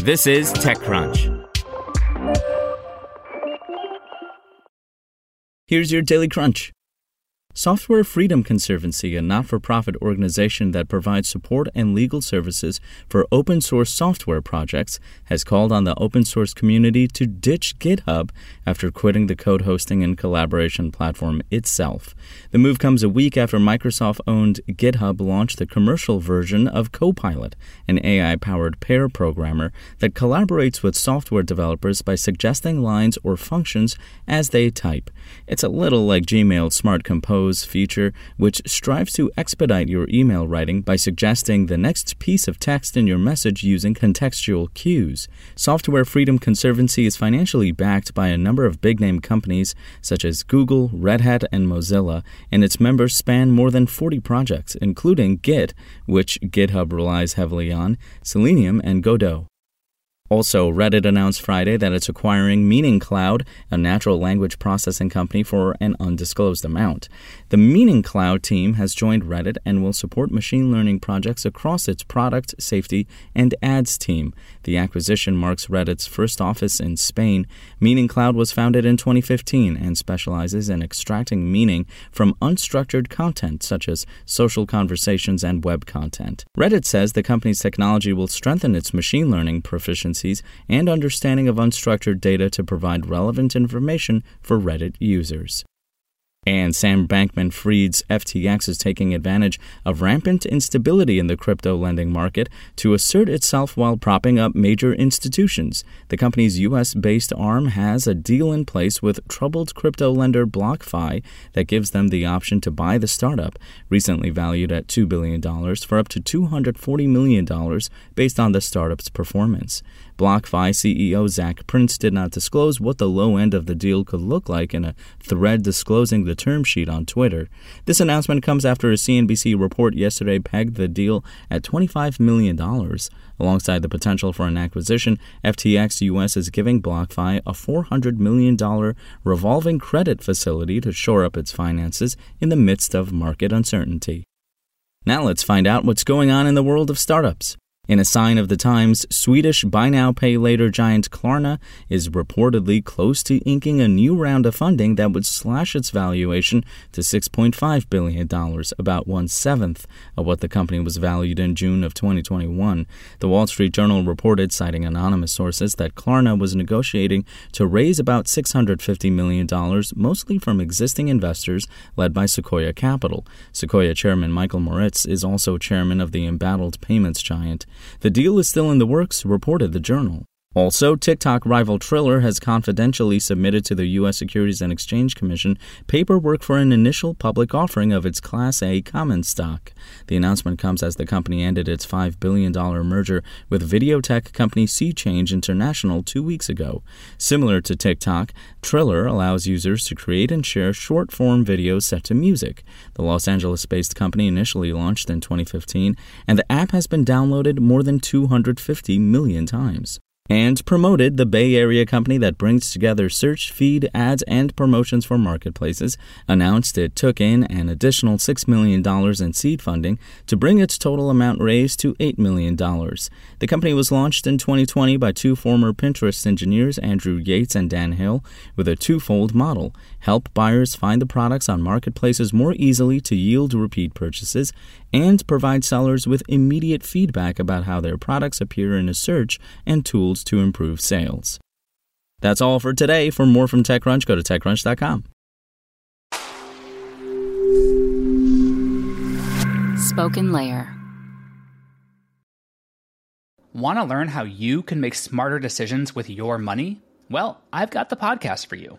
This is TechCrunch. Here's your Daily Crunch. Software Freedom Conservancy, a not for profit organization that provides support and legal services for open source software projects, has called on the open source community to ditch GitHub after quitting the code hosting and collaboration platform itself. The move comes a week after Microsoft owned GitHub launched the commercial version of Copilot, an AI powered pair programmer that collaborates with software developers by suggesting lines or functions as they type. It's a little like Gmail's Smart Compose feature, which strives to expedite your email writing by suggesting the next piece of text in your message using contextual cues. Software Freedom Conservancy is financially backed by a number of big name companies such as Google, Red Hat, and Mozilla, and its members span more than 40 projects, including Git, which GitHub relies heavily on, Selenium, and Godot. Also, Reddit announced Friday that it's acquiring MeaningCloud, a natural language processing company, for an undisclosed amount. The MeaningCloud team has joined Reddit and will support machine learning projects across its product, safety, and ads team. The acquisition marks Reddit's first office in Spain. MeaningCloud was founded in 2015 and specializes in extracting meaning from unstructured content such as social conversations and web content. Reddit says the company's technology will strengthen its machine learning proficiencies and understanding of unstructured data to provide relevant information for Reddit users. And Sam Bankman Fried's FTX is taking advantage of rampant instability in the crypto lending market to assert itself while propping up major institutions. The company's U.S. based arm has a deal in place with troubled crypto lender BlockFi that gives them the option to buy the startup, recently valued at $2 billion, for up to $240 million based on the startup's performance. BlockFi CEO Zach Prince did not disclose what the low end of the deal could look like in a thread disclosing the term sheet on Twitter. This announcement comes after a CNBC report yesterday pegged the deal at $25 million. Alongside the potential for an acquisition, FTX US is giving BlockFi a $400 million revolving credit facility to shore up its finances in the midst of market uncertainty. Now let's find out what's going on in the world of startups. In a sign of the times, Swedish buy now pay later giant Klarna is reportedly close to inking a new round of funding that would slash its valuation to $6.5 billion, about one seventh of what the company was valued in June of 2021. The Wall Street Journal reported, citing anonymous sources, that Klarna was negotiating to raise about $650 million, mostly from existing investors led by Sequoia Capital. Sequoia chairman Michael Moritz is also chairman of the embattled payments giant. The deal is still in the works, reported the Journal. Also, TikTok rival Triller has confidentially submitted to the U.S. Securities and Exchange Commission paperwork for an initial public offering of its Class A common stock. The announcement comes as the company ended its $5 billion merger with video tech company SeaChange International two weeks ago. Similar to TikTok, Triller allows users to create and share short form videos set to music. The Los Angeles based company initially launched in 2015, and the app has been downloaded more than 250 million times. And Promoted, the Bay Area company that brings together search, feed, ads, and promotions for marketplaces, announced it took in an additional $6 million in seed funding to bring its total amount raised to $8 million. The company was launched in 2020 by two former Pinterest engineers, Andrew Yates and Dan Hill, with a twofold model help buyers find the products on marketplaces more easily to yield repeat purchases, and provide sellers with immediate feedback about how their products appear in a search and tools to improve sales. That's all for today. For more from TechCrunch, go to TechCrunch.com. Spoken Layer. Want to learn how you can make smarter decisions with your money? Well, I've got the podcast for you.